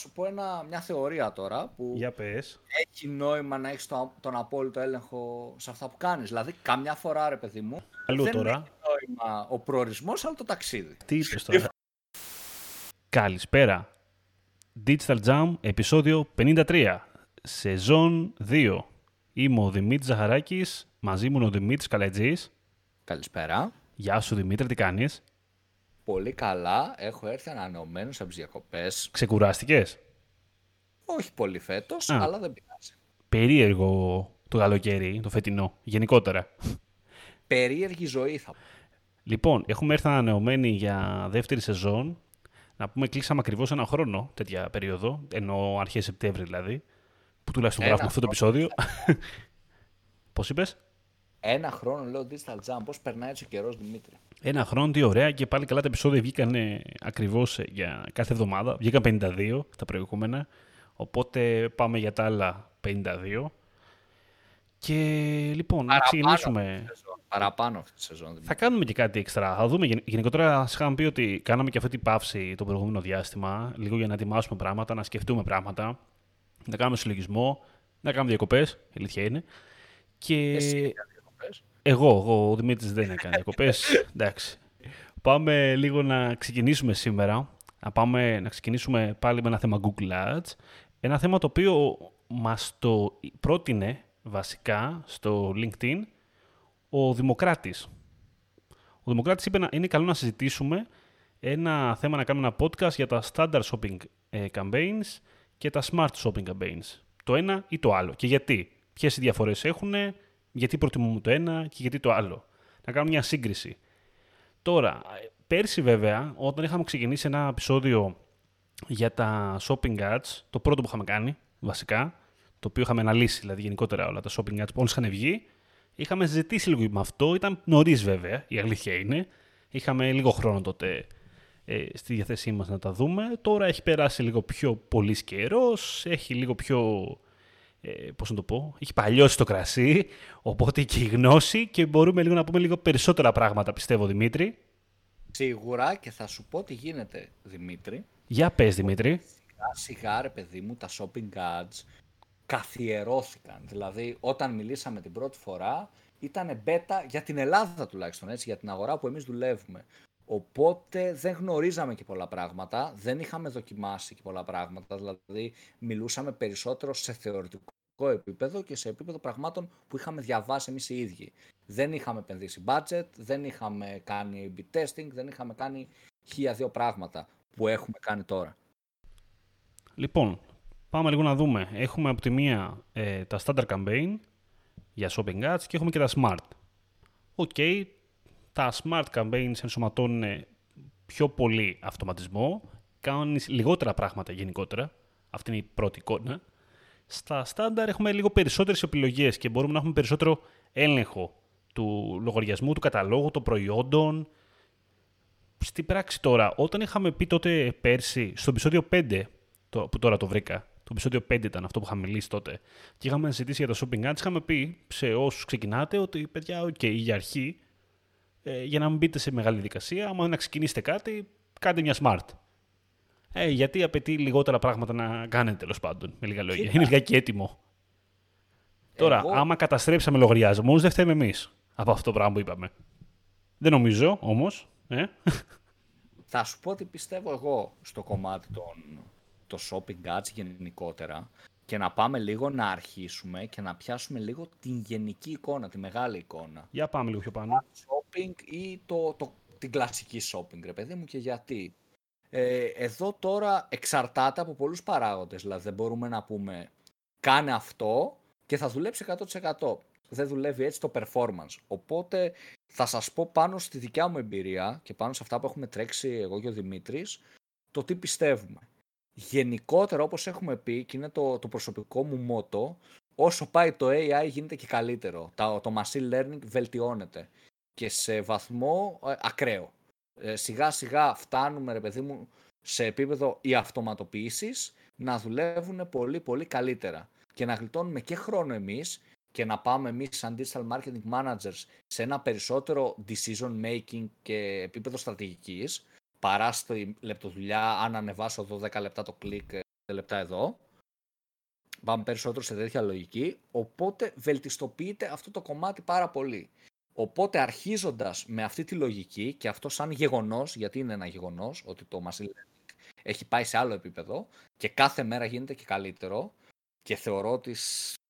σου πω ένα, μια θεωρία τώρα που Για πες. έχει νόημα να έχεις τον, τον απόλυτο έλεγχο σε αυτά που κάνεις. Δηλαδή, καμιά φορά, ρε παιδί μου, Αλλού δεν τώρα. έχει νόημα ο προορισμός, αλλά το ταξίδι. Τι είπες τώρα; Καλησπέρα. Digital Jam, επεισόδιο 53. Σεζόν 2. Είμαι ο Δημήτρης Ζαχαράκης, μαζί μου είναι ο Δημήτρης Καλετζής. Καλησπέρα. Γεια σου Δημήτρη, τι κάνεις; Πολύ καλά. Έχω έρθει ανανεωμένος από τις διακοπές. Ξεκουράστηκες; Όχι πολύ φέτος, Α. αλλά δεν πειράζει. Περίεργο το καλοκαίρι, το φετινό, γενικότερα. Περίεργη ζωή θα πω. Λοιπόν, έχουμε έρθει ανανεωμένοι για δεύτερη σεζόν. Να πούμε, κλείσαμε ακριβώς ένα χρόνο τέτοια περίοδο, ενώ αρχές Σεπτέμβρη δηλαδή, που τουλάχιστον Ένα γράφουμε αυτό το χρόνο. επεισόδιο. Πώς είπες, Ένα χρόνο λέω Digital Jam. Πώς περνάει έτσι ο καιρός, Δημήτρη; Ένα χρόνο, τι ωραία και πάλι καλά τα επεισόδια βγήκαν ακριβώς για κάθε εβδομάδα. Βγήκαν 52 τα προηγούμενα. Οπότε πάμε για τα άλλα 52. Και λοιπόν, να ξεκινήσουμε. αυτή τη σεζόν. Παραπάνω αυτή τη σεζόν. Δημήτρη. Θα κάνουμε και κάτι έξτρα. Θα δούμε. Γεν- Γενικότερα, σα είχαμε πει ότι κάναμε και αυτή την παύση το προηγούμενο διάστημα, λίγο για να ετοιμάσουμε πράγματα, να σκεφτούμε πράγματα, να κάνουμε συλλογισμό, να κάνουμε διακοπές. Η αλήθεια είναι. Και Εσύ για διακοπές. Εγώ, εγώ, ο Δημήτρης δεν έκανε διακοπές. Εντάξει. Πάμε λίγο να ξεκινήσουμε σήμερα. Να, πάμε, να ξεκινήσουμε πάλι με ένα θέμα Google Ads. Ένα θέμα το οποίο μας το πρότεινε βασικά στο LinkedIn ο Δημοκράτης. Ο Δημοκράτης είπε να είναι καλό να συζητήσουμε ένα θέμα να κάνουμε ένα podcast για τα standard shopping ε, campaigns και τα smart shopping campaigns. Το ένα ή το άλλο. Και γιατί. Ποιες οι διαφορές έχουν, γιατί προτιμούμε το ένα και γιατί το άλλο. Να κάνουμε μια σύγκριση. Τώρα, ε, πέρσι βέβαια, όταν είχαμε ξεκινήσει ένα επεισόδιο για τα shopping ads, το πρώτο που είχαμε κάνει, βασικά, το οποίο είχαμε αναλύσει δηλαδή γενικότερα όλα τα shopping ads που όλες είχαν βγει, είχαμε συζητήσει λίγο με αυτό, ήταν νωρίς βέβαια, η αλήθεια είναι. Είχαμε λίγο χρόνο τότε ε, στη διαθέσή μας να τα δούμε. Τώρα έχει περάσει λίγο πιο πολύς καιρός, έχει λίγο πιο, ε, πώς να το πω, έχει παλιώσει το κρασί, οπότε και η γνώση και μπορούμε λίγο να πούμε λίγο περισσότερα πράγματα, πιστεύω, Δημήτρη. Σίγουρα και θα σου πω τι γίνεται, Δημήτρη. Για πες, Δημήτρη. Σιγά σιγά, ρε παιδί μου, τα shopping ads καθιερώθηκαν. Δηλαδή, όταν μιλήσαμε την πρώτη φορά, ήταν beta για την Ελλάδα τουλάχιστον, έτσι, για την αγορά που εμείς δουλεύουμε. Οπότε δεν γνωρίζαμε και πολλά πράγματα, δεν είχαμε δοκιμάσει και πολλά πράγματα, δηλαδή μιλούσαμε περισσότερο σε θεωρητικό επίπεδο και σε επίπεδο πραγμάτων που είχαμε διαβάσει εμείς οι ίδιοι. Δεν είχαμε επενδύσει budget, δεν είχαμε κάνει A-B testing, δεν είχαμε κάνει χίλια δύο πράγματα που έχουμε κάνει τώρα. Λοιπόν, πάμε λίγο να δούμε. Έχουμε από τη μία ε, τα standard campaign για shopping ads και έχουμε και τα smart. OK, τα smart campaigns ενσωματώνουν πιο πολύ αυτοματισμό, κάνουν λιγότερα πράγματα γενικότερα. Αυτή είναι η πρώτη εικόνα. Στα standard έχουμε λίγο περισσότερες επιλογές και μπορούμε να έχουμε περισσότερο έλεγχο του λογαριασμού, του καταλόγου, των προϊόντων, στην πράξη τώρα, όταν είχαμε πει τότε πέρσι, στο επεισόδιο 5, το, που τώρα το βρήκα, το επεισόδιο 5 ήταν αυτό που είχαμε μιλήσει τότε, και είχαμε συζητήσει για τα shopping ads, είχαμε πει σε όσους ξεκινάτε ότι, παιδιά, οκ, για αρχή, ε, για να μην μπείτε σε μεγάλη διαδικασία, άμα να ξεκινήσετε κάτι, κάντε μια smart. Ε, γιατί απαιτεί λιγότερα πράγματα να κάνετε, τέλος πάντων, με λίγα λόγια. Κοίτα. Είναι λιγάκι έτοιμο. Τώρα, Εγώ- άμα καταστρέψαμε λογαριασμούς, δεν φταίμε εμείς από αυτό το πράγμα που είπαμε. Δεν νομίζω, όμως. Ε; Θα σου πω τι πιστεύω εγώ στο κομμάτι των το shopping ads γενικότερα και να πάμε λίγο να αρχίσουμε και να πιάσουμε λίγο την γενική εικόνα, τη μεγάλη εικόνα. Για πάμε λίγο πιο πάνω. Shopping ή το, το, την κλασική shopping, ρε παιδί μου, και γιατί. Ε, εδώ τώρα εξαρτάται από πολλούς παράγοντες, δηλαδή δεν μπορούμε να πούμε κάνε αυτό και θα δουλέψει 100%. Δεν δουλεύει έτσι το performance. Οπότε θα σας πω πάνω στη δικιά μου εμπειρία και πάνω σε αυτά που έχουμε τρέξει εγώ και ο Δημήτρης, το τι πιστεύουμε. Γενικότερα όπως έχουμε πει και είναι το, το προσωπικό μου μότο, όσο πάει το AI γίνεται και καλύτερο. Τα, το machine learning βελτιώνεται και σε βαθμό ε, ακραίο. Ε, σιγά σιγά φτάνουμε ρε παιδί μου σε επίπεδο οι αυτοματοποιήσεις να δουλεύουν πολύ πολύ καλύτερα και να γλιτώνουμε και χρόνο εμείς και να πάμε εμείς σαν digital marketing managers σε ένα περισσότερο decision making και επίπεδο στρατηγικής παρά στη λεπτοδουλειά αν ανεβάσω εδώ 10 λεπτά το κλικ ε, λεπτά εδώ. Πάμε περισσότερο σε τέτοια λογική. Οπότε βελτιστοποιείται αυτό το κομμάτι πάρα πολύ. Οπότε αρχίζοντας με αυτή τη λογική και αυτό σαν γεγονός, γιατί είναι ένα γεγονός ότι το machine learning έχει πάει σε άλλο επίπεδο και κάθε μέρα γίνεται και καλύτερο και θεωρώ ότι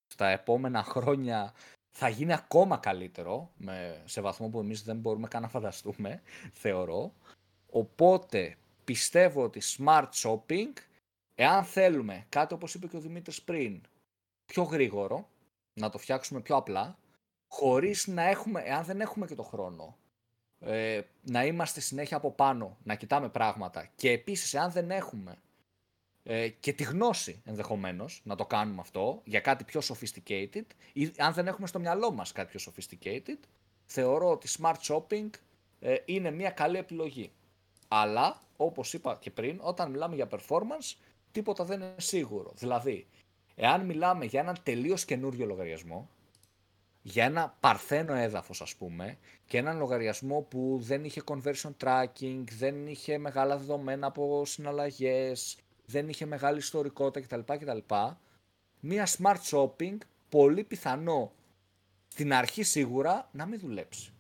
στα επόμενα χρόνια θα γίνει ακόμα καλύτερο με, σε βαθμό που εμείς δεν μπορούμε καν να φανταστούμε, θεωρώ. Οπότε πιστεύω ότι smart shopping, εάν θέλουμε κάτι όπως είπε και ο Δημήτρης πριν, πιο γρήγορο, να το φτιάξουμε πιο απλά, χωρίς να έχουμε, εάν δεν έχουμε και το χρόνο, ε, να είμαστε συνέχεια από πάνω, να κοιτάμε πράγματα και επίσης εάν δεν έχουμε ε, και τη γνώση ενδεχομένως να το κάνουμε αυτό για κάτι πιο sophisticated ή αν δεν έχουμε στο μυαλό μας κάτι πιο sophisticated, θεωρώ ότι smart shopping ε, είναι μια καλή επιλογή. Αλλά, όπως είπα και πριν, όταν μιλάμε για performance, τίποτα δεν είναι σίγουρο. Δηλαδή, εάν μιλάμε για έναν τελείως καινούριο λογαριασμό, για ένα παρθένο έδαφος ας πούμε και έναν λογαριασμό που δεν είχε conversion tracking, δεν είχε μεγάλα δεδομένα από συναλλαγές, δεν είχε μεγάλη ιστορικότητα κτλ. κτλ. Μία smart shopping πολύ πιθανό στην αρχή σίγουρα να μην δουλέψει.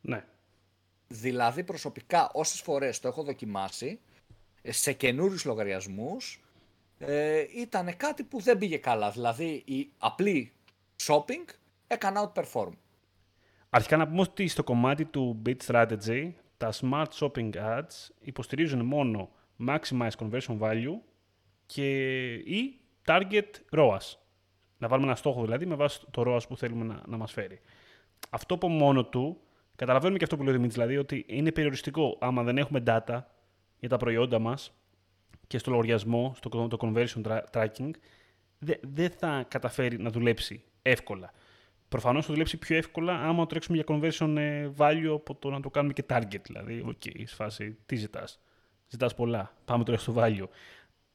Ναι. Δηλαδή προσωπικά όσες φορές το έχω δοκιμάσει σε καινούριους λογαριασμούς ε, ήταν κάτι που δεν πήγε καλά. Δηλαδή η απλή shopping έκανε outperform. Αρχικά να πούμε ότι στο κομμάτι του Bit Strategy τα Smart Shopping Ads υποστηρίζουν μόνο Maximize Conversion Value και ή Target ROAS. Να βάλουμε ένα στόχο δηλαδή με βάση το ROAS που θέλουμε να, να μας φέρει. Αυτό από μόνο του, καταλαβαίνουμε και αυτό που λέει ο Δημήτρης, δηλαδή ότι είναι περιοριστικό άμα δεν έχουμε data για τα προϊόντα μας και στο λογαριασμό, στο το conversion tracking, δεν θα καταφέρει να δουλέψει εύκολα. Προφανώς θα δουλέψει πιο εύκολα άμα τρέξουμε για conversion ε, value από το να το κάνουμε και target. Δηλαδή, OK, okay, σε φάση, τι ζητάς; Ζητάς πολλά. Πάμε τώρα στο value.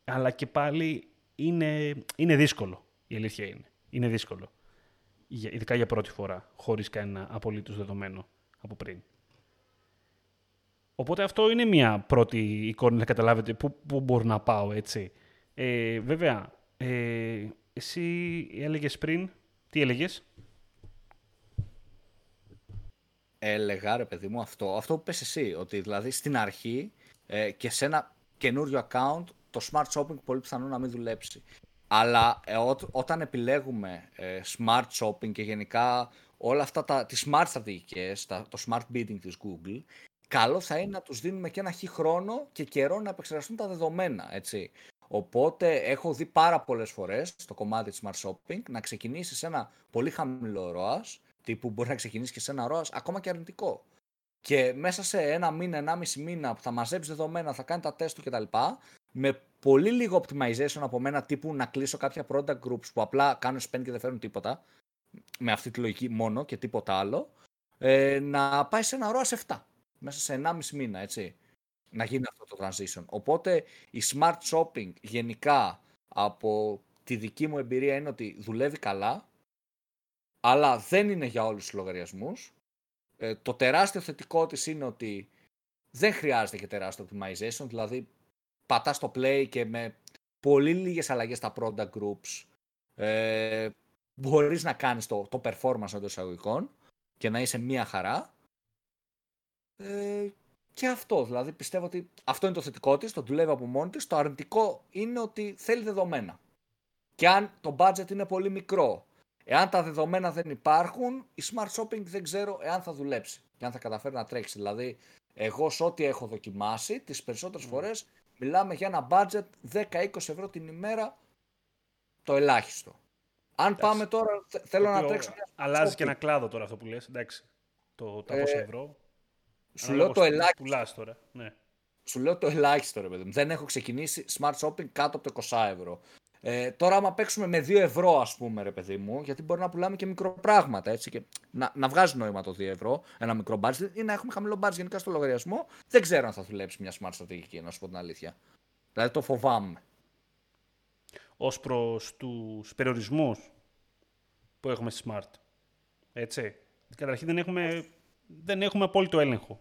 Αλλά και πάλι είναι, είναι δύσκολο. Η αλήθεια είναι. Είναι δύσκολο. Ειδικά για πρώτη φορά, χωρίς κανένα απολύτως δεδομένο από πριν. Οπότε αυτό είναι μια πρώτη εικόνα να καταλάβετε πού, πού μπορώ να πάω, έτσι. Ε, βέβαια, ε, εσύ έλεγες πριν, τι έλεγες; Έλεγα, ρε παιδί μου, αυτό, αυτό που πες εσύ, ότι δηλαδή στην αρχή ε, και σε ένα καινούριο account το smart shopping πολύ πιθανό να μην δουλέψει. Αλλά ε, όταν επιλέγουμε ε, smart shopping και γενικά όλα αυτά τα, τις smart στρατηγικές, τα, το smart bidding της Google, καλό θα είναι να τους δίνουμε και ένα χι χρόνο και καιρό να επεξεργαστούν τα δεδομένα, έτσι. Οπότε έχω δει πάρα πολλές φορές στο κομμάτι της Smart Shopping να ξεκινήσει σε ένα πολύ χαμηλό ROAS, τύπου μπορεί να ξεκινήσει και σε ένα ROAS ακόμα και αρνητικό. Και μέσα σε ένα μήνα, ενάμιση μήνα που θα μαζέψεις δεδομένα, θα κάνει τα τεστ του κτλ. Με πολύ λίγο optimization από μένα τύπου να κλείσω κάποια product groups που απλά κάνουν spend και δεν φέρουν τίποτα. Με αυτή τη λογική μόνο και τίποτα άλλο. Ε, να πάει σε ένα ROAS 7 μέσα σε 1,5 μήνα, έτσι, να γίνει αυτό το transition. Οπότε η smart shopping γενικά από τη δική μου εμπειρία είναι ότι δουλεύει καλά, αλλά δεν είναι για όλους τους λογαριασμούς. Ε, το τεράστιο θετικό της είναι ότι δεν χρειάζεται και τεράστιο optimization, δηλαδή πατάς το play και με πολύ λίγες αλλαγές στα product groups ε, μπορείς να κάνεις το, το performance των εισαγωγικών και να είσαι μία χαρά. Ε, και αυτός, δηλαδή πιστεύω ότι αυτό είναι το θετικό της, το δουλεύει από μόνη της. Το αρνητικό είναι ότι θέλει δεδομένα. Και αν το budget είναι πολύ μικρό, εάν τα δεδομένα δεν υπάρχουν, η smart shopping δεν ξέρω εάν θα δουλέψει και αν θα καταφέρει να τρέξει. Δηλαδή, εγώ σε ό,τι έχω δοκιμάσει, τις περισσότερες mm. φορές μιλάμε για ένα budget 10-20 ευρώ την ημέρα το ελάχιστο. Αν πάμε τώρα, θέλω να τρέξω. Αλλάζει και ένα κλάδο τώρα αυτό που λες, εντάξει. Το, τα ε, ευρώ. Σου λέω το ελάχιστο. τώρα. Ναι. Σου λέω το ελάχιστο, ρε παιδί μου. Δεν έχω ξεκινήσει smart shopping κάτω από το 20 ευρώ. Ε, τώρα, άμα παίξουμε με 2 ευρώ, ας πούμε, ρε παιδί μου, γιατί μπορεί να πουλάμε και μικροπράγματα, έτσι, και να, να βγάζει νόημα το 2 ευρώ, ένα μικρό budget, ή να έχουμε χαμηλό budget γενικά στο λογαριασμό, δεν ξέρω αν θα δουλέψει μια smart στρατηγική, να σου πω την αλήθεια. Δηλαδή το φοβάμαι. Ω προς τους περιορισμούς που έχουμε στη smart. Έτσι. Καταρχήν δεν έχουμε, δεν έχουμε απόλυτο έλεγχο.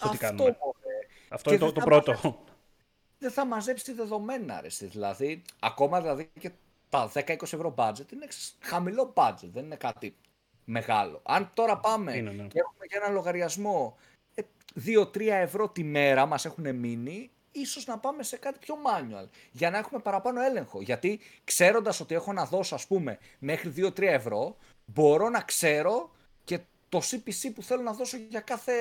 Αυτό, Αυτό είναι το, το πρώτο. δεν θα μαζέψει δεδομένα, αρέσει. Δηλαδή, ακόμα δηλαδή και τα 10-20 ευρώ budget είναι χαμηλό budget, δεν είναι κάτι μεγάλο. Αν τώρα πάμε Είναι, ναι. και έχουμε και ένα λογαριασμό 2-3 ευρώ τη μέρα μας έχουν μείνει, ίσως να πάμε σε κάτι πιο manual, για να έχουμε παραπάνω έλεγχο. Γιατί ξέροντας ότι έχω να δώσω, ας πούμε, μέχρι 2-3 ευρώ, μπορώ να ξέρω και το CPC που θέλω να δώσω για κάθε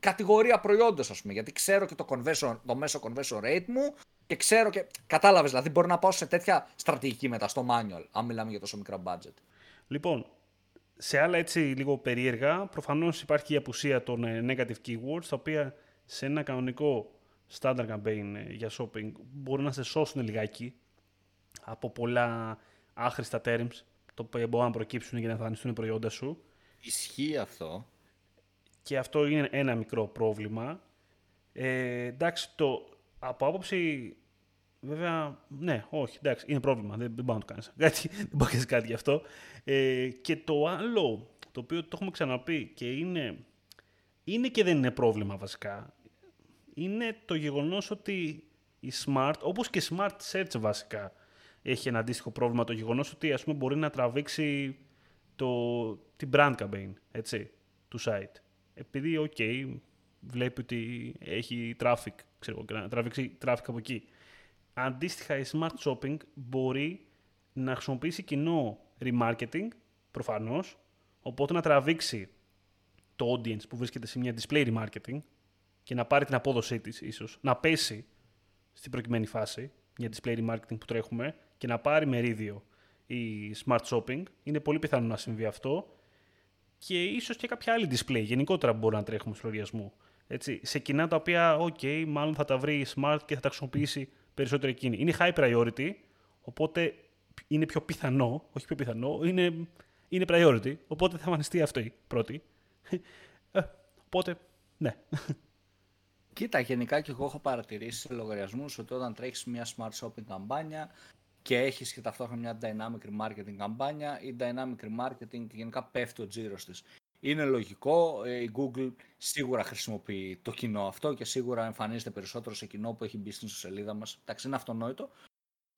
κατηγορία προϊόντος, ας πούμε. Γιατί ξέρω και το, conversion, το μέσο conversion rate μου και ξέρω και... Κατάλαβες, δηλαδή μπορώ να πάω σε τέτοια στρατηγική μετά, στο manual, αν μιλάμε για τόσο μικρά budget. Λοιπόν, σε άλλα έτσι λίγο περίεργα, προφανώς υπάρχει η απουσία των ε, negative keywords, τα οποία σε ένα κανονικό standard campaign ε, για shopping μπορεί να σε σώσουν λιγάκι από πολλά άχρηστα terms, τα οποία μπορούν να προκύψουν για να εμφανιστούν οι προϊόντα σου. Ισχύει αυτό; Και αυτό είναι ένα μικρό πρόβλημα. Ε, εντάξει, το, από άποψη. Βέβαια, ναι, όχι, εντάξει, είναι πρόβλημα. Δεν, δεν μπορεί να το κάνεις κάτι. Δεν μπορεί να κάνεις κάτι γι' αυτό. Ε, και το άλλο, το οποίο το έχουμε ξαναπεί και είναι, είναι και δεν είναι πρόβλημα βασικά, είναι το γεγονός ότι η Smart, όπως και Smart Search βασικά, έχει ένα αντίστοιχο πρόβλημα. Το γεγονός ότι ας πούμε, μπορεί να τραβήξει το, την brand campaign έτσι, του site. Επειδή, ok, βλέπει ότι έχει traffic, ξέρω, και να τραβήξει traffic από εκεί. Αντίστοιχα, η Smart Shopping μπορεί να χρησιμοποιήσει κοινό remarketing, προφανώς, οπότε να τραβήξει το audience που βρίσκεται σε μια display remarketing και να πάρει την απόδοσή της ίσως, να πέσει στην προκειμένη φάση, μια display remarketing που τρέχουμε και να πάρει μερίδιο η smart shopping. Είναι πολύ πιθανό να συμβεί αυτό και ίσως και κάποια άλλη display γενικότερα που μπορούμε να τρέχουμε στο λογαριασμό. Έτσι, σε κοινά τα οποία, ok, μάλλον θα τα βρει η smart και θα τα χρησιμοποιήσει περισσότερο εκείνη. Είναι high priority, οπότε είναι πιο πιθανό, όχι πιο πιθανό, είναι, είναι priority, οπότε θα εμφανιστεί αυτή πρώτη. Ε, οπότε, ναι. Κοίτα, γενικά και εγώ έχω παρατηρήσει σε λογαριασμούς ότι όταν τρέχεις μια smart shopping καμπάνια και έχεις και ταυτόχρονα μια dynamic remarketing καμπάνια, η dynamic remarketing γενικά πέφτει ο τζίρος της. Είναι λογικό, ε, η Google σίγουρα χρησιμοποιεί το κοινό αυτό και σίγουρα εμφανίζεται περισσότερο σε κοινό που έχει μπει στην σελίδα μας. Εντάξει, είναι αυτονόητο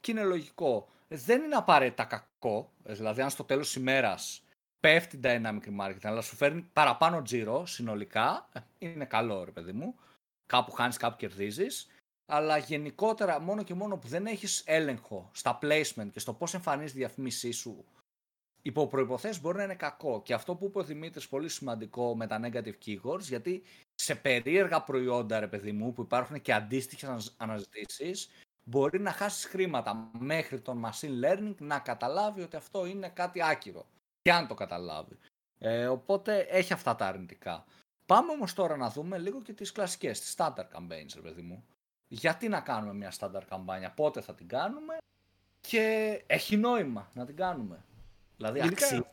και είναι λογικό. Δεν είναι απαραίτητα κακό, ε, δηλαδή αν στο τέλος της ημέρας πέφτει dynamic remarketing, αλλά σου φέρνει παραπάνω τζίρο συνολικά, ε, είναι καλό ρε παιδί μου κάπου χάνεις, κάπου κερδίζεις. Αλλά γενικότερα, μόνο και μόνο που δεν έχεις έλεγχο στα placement και στο πώς εμφανίζεις τη διαφήμισή σου, υπό προϋποθέσεις μπορεί να είναι κακό. Και αυτό που είπε ο Δημήτρης πολύ σημαντικό με τα negative keywords, γιατί σε περίεργα προϊόντα, ρε παιδί μου, που υπάρχουν και αντίστοιχες αναζητήσεις, μπορεί να χάσεις χρήματα μέχρι τον machine learning να καταλάβει ότι αυτό είναι κάτι άκυρο. Και αν το καταλάβει. Ε, οπότε έχει αυτά τα αρνητικά. Πάμε όμως τώρα να δούμε λίγο και τις κλασικές, τις standard campaigns, ρε παιδί μου. Γιατί να κάνουμε μια standard καμπάνια, πότε θα την κάνουμε και έχει νόημα να την κάνουμε. Δηλαδή Γενικά, αξίζει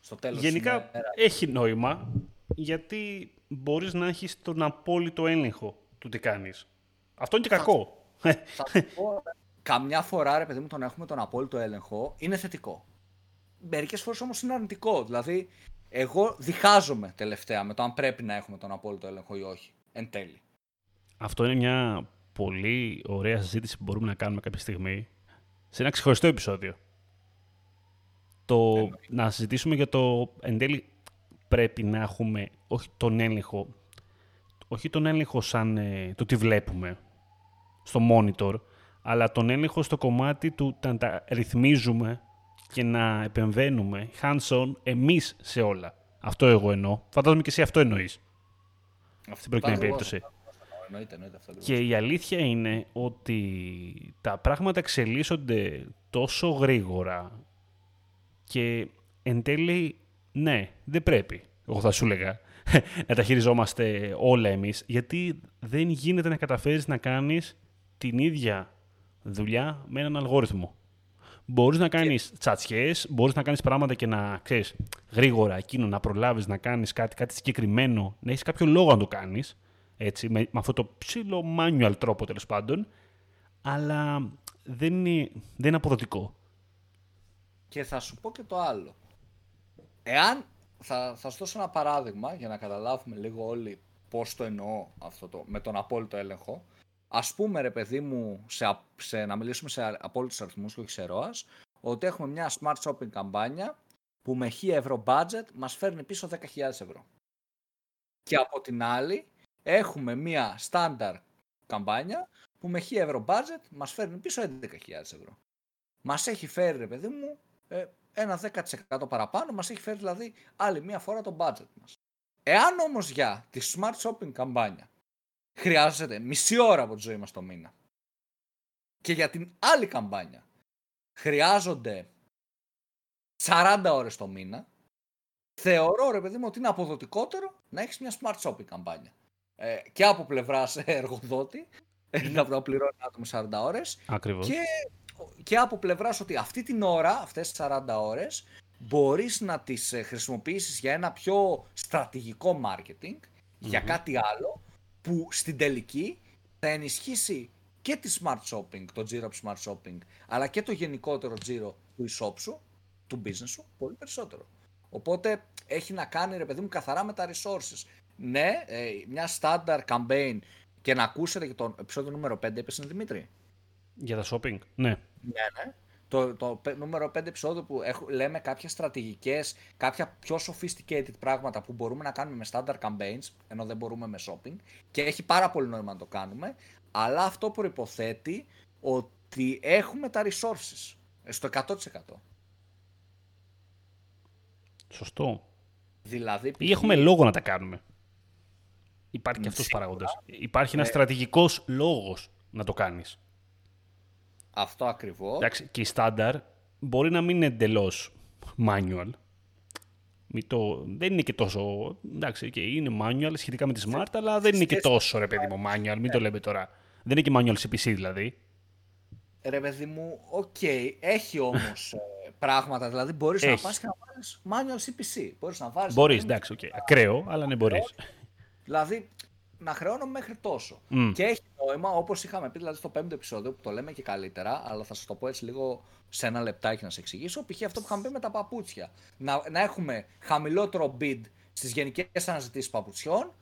στο τέλος Γενικά της ημέρας. έχει νόημα γιατί μπορείς να έχεις τον απόλυτο έλεγχο του τι κάνεις. Αυτό είναι και κακό. Θα σου πω, καμιά φορά ρε παιδί μου τον έχουμε τον απόλυτο έλεγχο, είναι θετικό. Μερικές φορές όμως είναι αρνητικό. Δηλαδή εγώ διχάζομαι τελευταία με το αν πρέπει να έχουμε τον απόλυτο έλεγχο ή όχι. Εν τέλει. Αυτό είναι μια πολύ ωραία συζήτηση που μπορούμε να κάνουμε κάποια στιγμή σε ένα ξεχωριστό επεισόδιο. Το να συζητήσουμε για το εν τέλει πρέπει να έχουμε όχι τον έλεγχο, όχι τον έλεγχο σαν ε, το τι βλέπουμε στο monitor, αλλά τον έλεγχο στο κομμάτι του να τα ρυθμίζουμε και να επεμβαίνουμε hands-on εμείς σε όλα. Αυτό εγώ εννοώ. Φαντάζομαι και εσύ αυτό εννοείς. Στην προκειμένη περίπτωση. Εννοείται, εννοείται αυτό. Και η αλήθεια είναι ότι τα πράγματα εξελίσσονται τόσο γρήγορα και εν τέλει, ναι, δεν πρέπει, εγώ θα σου έλεγα, να τα χειριζόμαστε όλα εμείς, γιατί δεν γίνεται να καταφέρεις να κάνεις την ίδια δουλειά με έναν αλγόριθμο. Μπορείς να κάνεις και... τσατσιές, μπορείς να κάνεις πράγματα και να, ξέρεις, γρήγορα εκείνο να προλάβεις να κάνεις κάτι, κάτι συγκεκριμένο, να έχεις κάποιο λόγο να το κάνεις, έτσι, με, με αυτό το ψηλό manual τρόπο τέλος πάντων, αλλά δεν είναι, δεν είναι αποδοτικό. Και θα σου πω και το άλλο. Εάν, θα, θα σου δώσω ένα παράδειγμα για να καταλάβουμε λίγο όλοι πώς το εννοώ αυτό το, με τον απόλυτο έλεγχο. Ας πούμε ρε παιδί μου, σε, σε, να μιλήσουμε σε απόλυτους αριθμούς και όχι σε ΡΟΑΣ, ότι έχουμε μια smart shopping καμπάνια που με 1000 ευρώ budget μας φέρνει πίσω 10.000 ευρώ. Και από την άλλη έχουμε μια standard καμπάνια που με 1000 ευρώ budget μας φέρνει πίσω 11.000 ευρώ. Μας έχει φέρει ρε παιδί μου ε, ένα 10% παραπάνω, μας έχει φέρει δηλαδή άλλη μία φορά το budget μας. Εάν όμως για τη smart shopping καμπάνια χρειάζεται μισή ώρα από τη ζωή μας το μήνα και για την άλλη καμπάνια χρειάζονται 40 ώρες το μήνα, θεωρώ ρε παιδί μου ότι είναι αποδοτικότερο να έχεις μια smart shopping καμπάνια. Ε, και από πλευράς εργοδότη, να πληρώνει άτομο 40 ώρες. Ακριβώς. Και, και από πλευράς ότι αυτή την ώρα, αυτές τις 40 ώρες, μπορείς να τις ε, χρησιμοποιήσεις για ένα πιο στρατηγικό marketing, για κάτι άλλο, που στην τελική θα ενισχύσει και τη smart shopping, το τζίρο από smart shopping, αλλά και το γενικότερο τζίρο του e-shop σου, του business σου, πολύ περισσότερο. Οπότε έχει να κάνει, ρε παιδί μου, καθαρά με τα resources. Ναι, ε, μια standard campaign και να ακούσετε και το επεισόδιο νούμερο 5, έπεσε Δημήτρη. Για τα shopping, ναι. Ναι, ναι. Το, το νούμερο 5 επεισόδιο που έχω, λέμε κάποιες στρατηγικές, κάποια πιο sophisticated πράγματα που μπορούμε να κάνουμε με standard campaigns, ενώ δεν μπορούμε με shopping, και έχει πάρα πολύ νόημα να το κάνουμε, αλλά αυτό προϋποθέτει ότι έχουμε τα resources στο 100%. Σωστό. Δηλαδή, Ή έχουμε λόγο να τα κάνουμε. Υπάρχει και αυτός παράγοντας. Υπάρχει ένας ε... στρατηγικός λόγος να το κάνεις. Αυτό ακριβώς. Εντάξει, και η στάνταρ μπορεί να μην είναι εντελώς manual. το, δεν είναι και τόσο. Εντάξει, και είναι manual σχετικά με τη Smart, αλλά δεν είναι και τόσο ρε παιδί μου manual. Μην το λέμε τώρα. Δεν είναι και manual CPC δηλαδή. Ρε παιδί μου, OK, okay, έχει όμως ε, πράγματα. Δηλαδή μπορείς να πας και να βάλεις manual CPC. Μπορείς να βάλεις. Μπορείς, εντάξει, okay. ακραίο, αλλά ναι, μπορείς. Δηλαδή, να χρεώνω μέχρι τόσο. Και έχει νόημα, όπως είχαμε πει δηλαδή στο πέμπτο επεισόδιο, που το λέμε και καλύτερα, αλλά θα σας το πω έτσι λίγο σε ένα λεπτάκι να σε εξηγήσω. Π.χ. αυτό που είχαμε πει με τα παπούτσια. Να, να έχουμε χαμηλότερο bid στις γενικές αναζητήσεις παπουτσιών,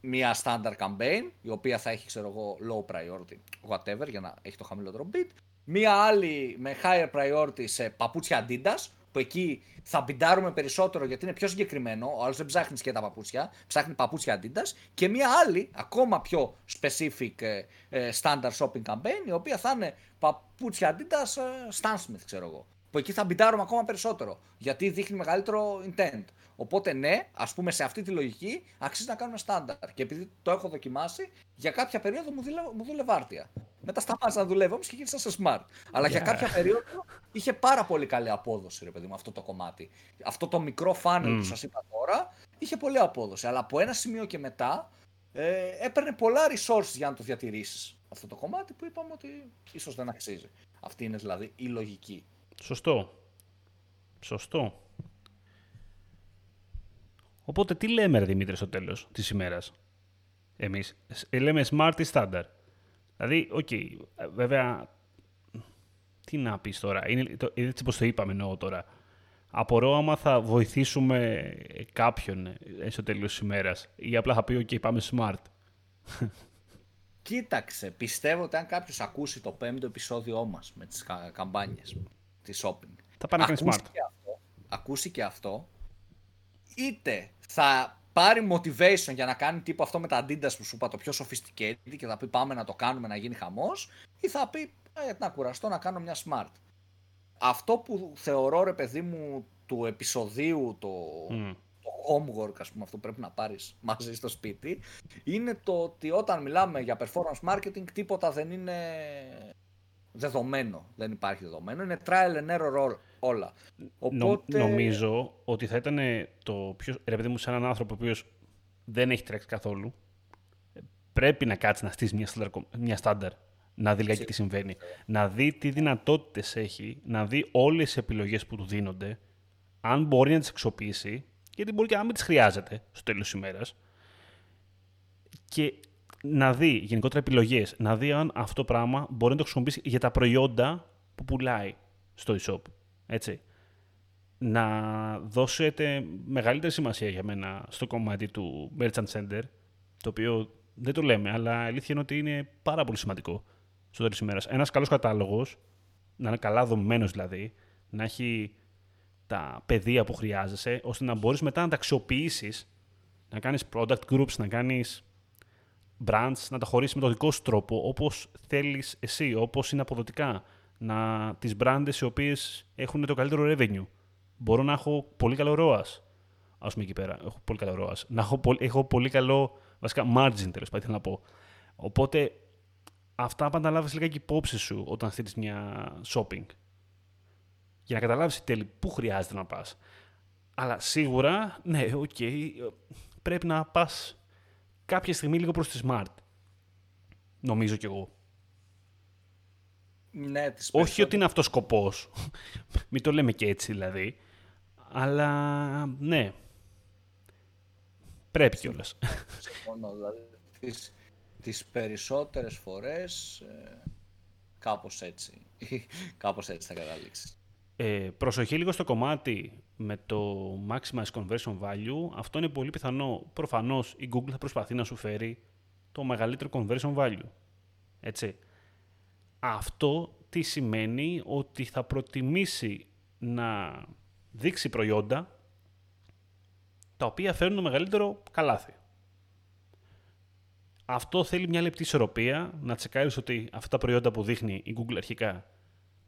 μια standard campaign, η οποία θα έχει, ξέρω εγώ, low priority, whatever, για να έχει το χαμηλότερο bid. Μία άλλη με higher priority σε παπούτσια Adidas, που εκεί θα μπιντάρουμε περισσότερο γιατί είναι πιο συγκεκριμένο. Ο άλλος δεν ψάχνει και τα παπούτσια, ψάχνει παπούτσια Adidas. Και μία άλλη, ακόμα πιο specific ε, ε, standard shopping campaign, η οποία θα είναι παπούτσια Adidas ε, Stan Smith, ξέρω εγώ. Που εκεί θα μπιντάρουμε ακόμα περισσότερο. Γιατί δείχνει μεγαλύτερο intent. Οπότε ναι, ας πούμε σε αυτή τη λογική αξίζει να κάνουμε στάνταρ. Και επειδή το έχω δοκιμάσει, για κάποια περίοδο μου, δούλευε, μου δούλευε άρτια. Μετά σταμάτησα να δουλεύω όμως και γύρισα σε smart. Αλλά για κάποια περίοδο είχε πάρα πολύ καλή απόδοση, ρε παιδί μου, αυτό το κομμάτι. Αυτό το μικρό funnel που σας είπα τώρα είχε πολύ απόδοση. Αλλά από ένα σημείο και μετά ε, έπαιρνε πολλά resources για να το διατηρήσεις αυτό το κομμάτι που είπαμε ότι ίσως δεν αξίζει. Αυτή είναι δηλαδή η λογική. Σωστό. Σωστό. Οπότε τι λέμε, ρε Δημήτρη, στο τέλος της ημέρας; Εμείς ε, λέμε smart ή standard. Δηλαδή, OK, okay, βέβαια, τι να πεις τώρα; Είναι το, έτσι όπως το είπαμε εννοώ τώρα. Απορώ άμα θα βοηθήσουμε κάποιον ε, στο τέλος της ημέρας ή απλά θα πει, OK, πάμε smart. Κοίταξε, πιστεύω ότι αν κάποιος ακούσει το πέμπτο επεισόδιό μας με τις καμπάνιες τη shopping. Θα πάει να κάνει smart. Και αυτό, ακούσει και αυτό, είτε θα πάρει motivation για να κάνει τύπο αυτό με τα Adidas που σου είπα το πιο sophisticated και θα πει πάμε να το κάνουμε να γίνει χαμός ή θα πει ε, να κουραστώ να κάνω μια smart. Αυτό που θεωρώ ρε παιδί μου του επεισοδίου το, το homework ας πούμε αυτό που πρέπει να πάρεις μαζί στο σπίτι είναι το ότι όταν μιλάμε για performance marketing τίποτα δεν είναι δεδομένο. Δεν υπάρχει δεδομένο. Είναι trial and error όλα. Οπότε... νομίζω ότι θα ήταν το πιο. Ρε παιδί μου, σε έναν άνθρωπο ο οποίος δεν έχει τρέξει καθόλου, πρέπει να κάτσει να στήσει μια, μια στάνταρ. Να δει λιγάκι τι συμβαίνει. Να δει τι δυνατότητες έχει, να δει όλες τις επιλογές που του δίνονται, αν μπορεί να τις αξιοποιήσει, γιατί μπορεί και να μην τις χρειάζεται στο τέλος της ημέρας. Και να δει γενικότερα επιλογές, να δει αν αυτό το πράγμα μπορεί να το χρησιμοποιήσει για τα προϊόντα που πουλάει στο e-shop. Έτσι. Να δώσετε μεγαλύτερη σημασία για μένα στο κομμάτι του Merchant Center Το οποίο δεν το λέμε, αλλά η αλήθεια είναι ότι είναι πάρα πολύ σημαντικό στο τέλος ημέρας. Ένας καλός κατάλογος, να είναι καλά δομημένος δηλαδή, να έχει τα πεδία που χρειάζεσαι, ώστε να μπορείς μετά να τα αξιοποιήσεις, να κάνεις product groups, να κάνεις brands, να τα χωρίσει με τον δικό σου τρόπο, όπως θέλεις εσύ, όπως είναι αποδοτικά. Να τις brands οι οποίες έχουν το καλύτερο revenue. Μπορώ να έχω πολύ καλό ROAS. Ας πούμε εκεί πέρα. Έχω πολύ καλό ROAS. Να έχω, έχω πολύ καλό βασικά margin τέλος πάντων να πω. Οπότε αυτά πάντα λάβεις λίγα υπόψη σου όταν θέλει μια shopping. Για να καταλάβεις τέλος πού χρειάζεται να πας. Αλλά σίγουρα, ναι, OK, okay, πρέπει να πας κάποια στιγμή λίγο προς τη smart. Νομίζω κι εγώ. Ναι, τις Όχι ότι είναι αυτός σκοπός. Μην το λέμε και έτσι δηλαδή. Αλλά ναι, Πρέπει κιόλας. Συμφωνώ. Δηλαδή, τις, τις περισσότερες φορές ε, κάπως έτσι. κάπως έτσι θα καταλήξεις. Ε, προσοχή λίγο στο κομμάτι με το Maximize Conversion Value. Αυτό είναι πολύ πιθανό. Προφανώς η Google θα προσπαθεί να σου φέρει το μεγαλύτερο Conversion Value. Έτσι. Αυτό τι σημαίνει; Ότι θα προτιμήσει να δείξει προϊόντα τα οποία φέρνουν το μεγαλύτερο καλάθι. Αυτό θέλει μια λεπτή ισορροπία, να τσεκάρεις ότι αυτά τα προϊόντα που δείχνει η Google αρχικά,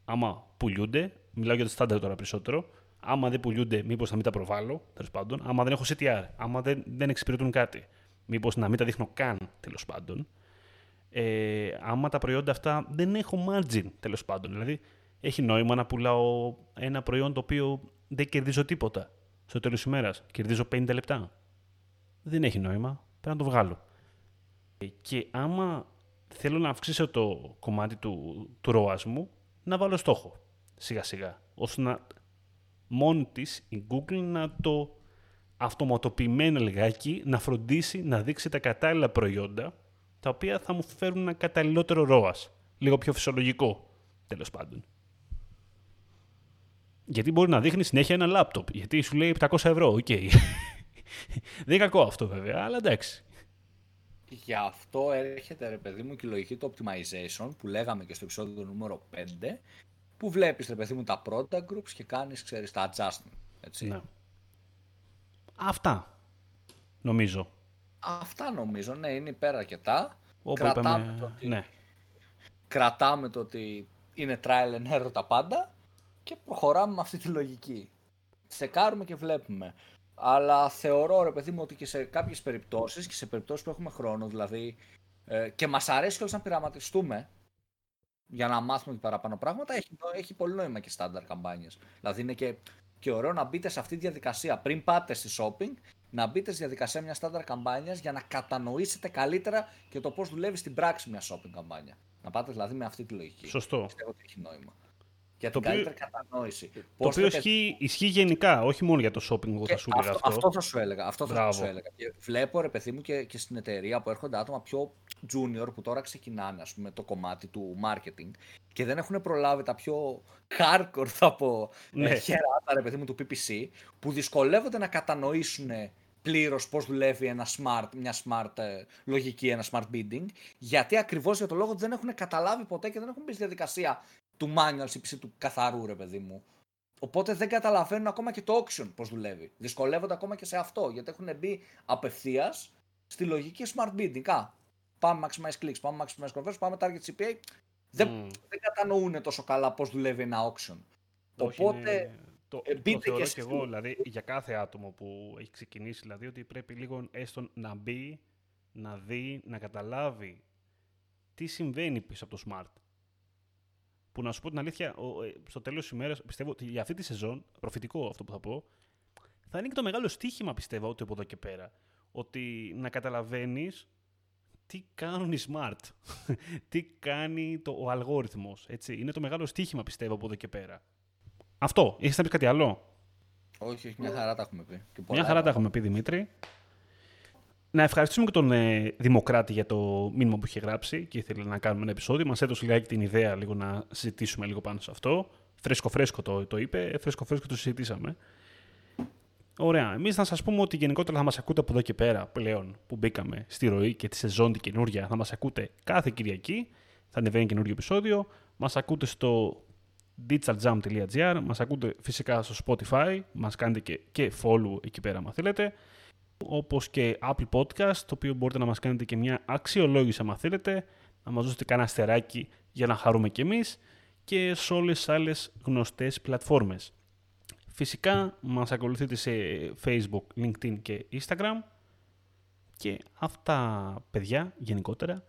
άμα πουλούνται, μιλάω για το στάνταρ τώρα περισσότερο, άμα δεν πουλούνται, μήπως να μην τα προβάλλω, τέλος πάντων, άμα δεν έχω CTR, άμα δεν, δεν εξυπηρετούν κάτι, μήπως να μην τα δείχνω καν, τέλος πάντων. Ε, άμα τα προϊόντα αυτά δεν έχω margin, τέλος πάντων. Δηλαδή, έχει νόημα να πουλάω ένα προϊόν το οποίο δεν κερδίζω τίποτα στο τέλος της ημέρας. Κερδίζω 50 λεπτά. Δεν έχει νόημα. Πρέπει να το βγάλω. Και άμα θέλω να αυξήσω το κομμάτι του, του ROAS μου, να βάλω στόχο σιγά σιγά. ώστε να μόνη της η Google να το αυτοματοποιημένο λιγάκι να φροντίσει να δείξει τα κατάλληλα προϊόντα τα οποία θα μου φέρουν ένα καταλληλότερο ROAS. Λίγο πιο φυσιολογικό, τέλος πάντων. Γιατί μπορεί να δείχνει συνέχεια ένα λάπτοπ. Γιατί σου λέει 700 ευρώ, OK. Okay. Δεν είναι κακό αυτό βέβαια, αλλά εντάξει. Γι' αυτό έρχεται ρε παιδί μου και η λογική του optimization που λέγαμε και στο επεισόδιο νούμερο 5 που βλέπεις ρε παιδί μου τα product groups και κάνεις ξέρεις τα adjustment. Έτσι. Ναι. Αυτά νομίζω. Αυτά νομίζω, ναι, είναι υπέρα αρκετά. Κρατάμε, είπαμε... το ότι... ναι. Κρατάμε το ότι είναι trial and error τα πάντα και προχωράμε με αυτή τη λογική. Τσεκάρουμε και βλέπουμε. Αλλά θεωρώ ρε παιδί μου ότι και σε κάποιες περιπτώσεις και σε περιπτώσεις που έχουμε χρόνο δηλαδή ε, και μας αρέσει κιόλας να πειραματιστούμε για να μάθουμε παραπάνω πράγματα έχει, έχει πολύ νόημα και στάνταρ καμπάνιες. Δηλαδή είναι και, και ωραίο να μπείτε σε αυτή τη διαδικασία πριν πάτε στη shopping να μπείτε στη διαδικασία μιας στάνταρ καμπάνιας για να κατανοήσετε καλύτερα και το πώς δουλεύει στην πράξη μια shopping καμπάνια. Να πάτε δηλαδή με αυτή τη λογική. Σωστό. Πιστεύω ότι έχει νόημα για την το καλύτερη κατανόηση. Το οποίο ισχύει, ισχύει, γενικά, όχι μόνο για το shopping, εγώ θα σου έλεγα αυτό. Αυτό θα σου έλεγα. Αυτό θα σου έλεγα. Και βλέπω, ρε παιδί μου, και, και στην εταιρεία που έρχονται άτομα πιο junior που τώρα ξεκινάνε, ας πούμε, το κομμάτι του marketing και δεν έχουν προλάβει τα πιο hardcore, θα πω, ε, ναι. χεράτα, ρε παιδί μου, του PPC, που δυσκολεύονται να κατανοήσουν πλήρως πώς δουλεύει ένα smart, μια smart ε, λογική, ένα smart bidding, γιατί ακριβώς για το λόγο ότι δεν έχουν καταλάβει ποτέ και δεν έχουν μπει στη διαδικασία του manual CPC του καθαρού, ρε παιδί μου. Οπότε δεν καταλαβαίνουν ακόμα και το auction πώς δουλεύει. Δυσκολεύονται ακόμα και σε αυτό γιατί έχουν μπει απευθείας στη λογική smart bidding. Α, πάμε maximize clicks, πάμε maximize conversion, πάμε target CPA. Δεν, mm. δεν κατανοούν τόσο καλά πώς δουλεύει ένα auction. Οπότε. Το, ε, το θεωρώ και, και εγώ, δηλαδή, για κάθε άτομο που έχει ξεκινήσει, δηλαδή, ότι πρέπει λίγο έστω να μπει, να δει, να καταλάβει τι συμβαίνει πίσω από το smart που να σου πω την αλήθεια, ε, στο τέλος της ημέρας πιστεύω ότι για αυτή τη σεζόν, προφητικό αυτό που θα πω, θα είναι και το μεγάλο στίχημα πιστεύω ότι από εδώ και πέρα. Ότι να καταλαβαίνεις τι κάνουν οι smart, τι κάνει το, ο αλγόριθμος, έτσι. Είναι το μεγάλο στίχημα πιστεύω από εδώ και πέρα. Αυτό. Έχεις να πεις κάτι άλλο; Όχι, όχι, μια χαρά τα έχουμε πει. μια χαρά τα έχουμε πει, Δημήτρη. Να ευχαριστήσουμε και τον ε, Δημοκράτη για το μήνυμα που είχε γράψει και ήθελε να κάνουμε ένα επεισόδιο. Μας έδωσε λιγάκι την ιδέα λίγο να συζητήσουμε λίγο πάνω σε αυτό. Φρέσκο φρέσκο το, το είπε, φρέσκο φρέσκο το συζητήσαμε. Ωραία. Εμείς να σας πούμε ότι γενικότερα θα μας ακούτε από εδώ και πέρα πλέον που μπήκαμε στη ροή και τη σεζόν την καινούρια. Θα μας ακούτε κάθε Κυριακή. Θα ανεβαίνει καινούριο επεισόδιο. Μας ακούτε στο digitaljam.gr. Μας ακούτε φυσικά στο Spotify. Μας κάνετε και, και follow εκεί πέρα, αν θέλετε. Όπως και Apple Podcast, το οποίο μπορείτε να μας κάνετε και μια αξιολόγηση, αν θέλετε. Να μας δώσετε κανένα αστεράκι για να χαρούμε κι εμείς. Και σε όλες τις άλλες γνωστές πλατφόρμες. Φυσικά μας ακολουθείτε σε Facebook, LinkedIn και Instagram και αυτά παιδιά γενικότερα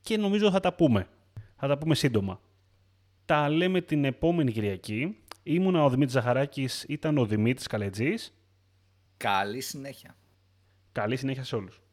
και νομίζω θα τα πούμε. Θα τα πούμε σύντομα. Τα λέμε την επόμενη Κυριακή. Ήμουνα ο Δημήτρης Ζαχαράκης, ήταν ο Δημήτρης Καλετζής. Καλή συνέχεια. Καλή συνέχεια σε όλους.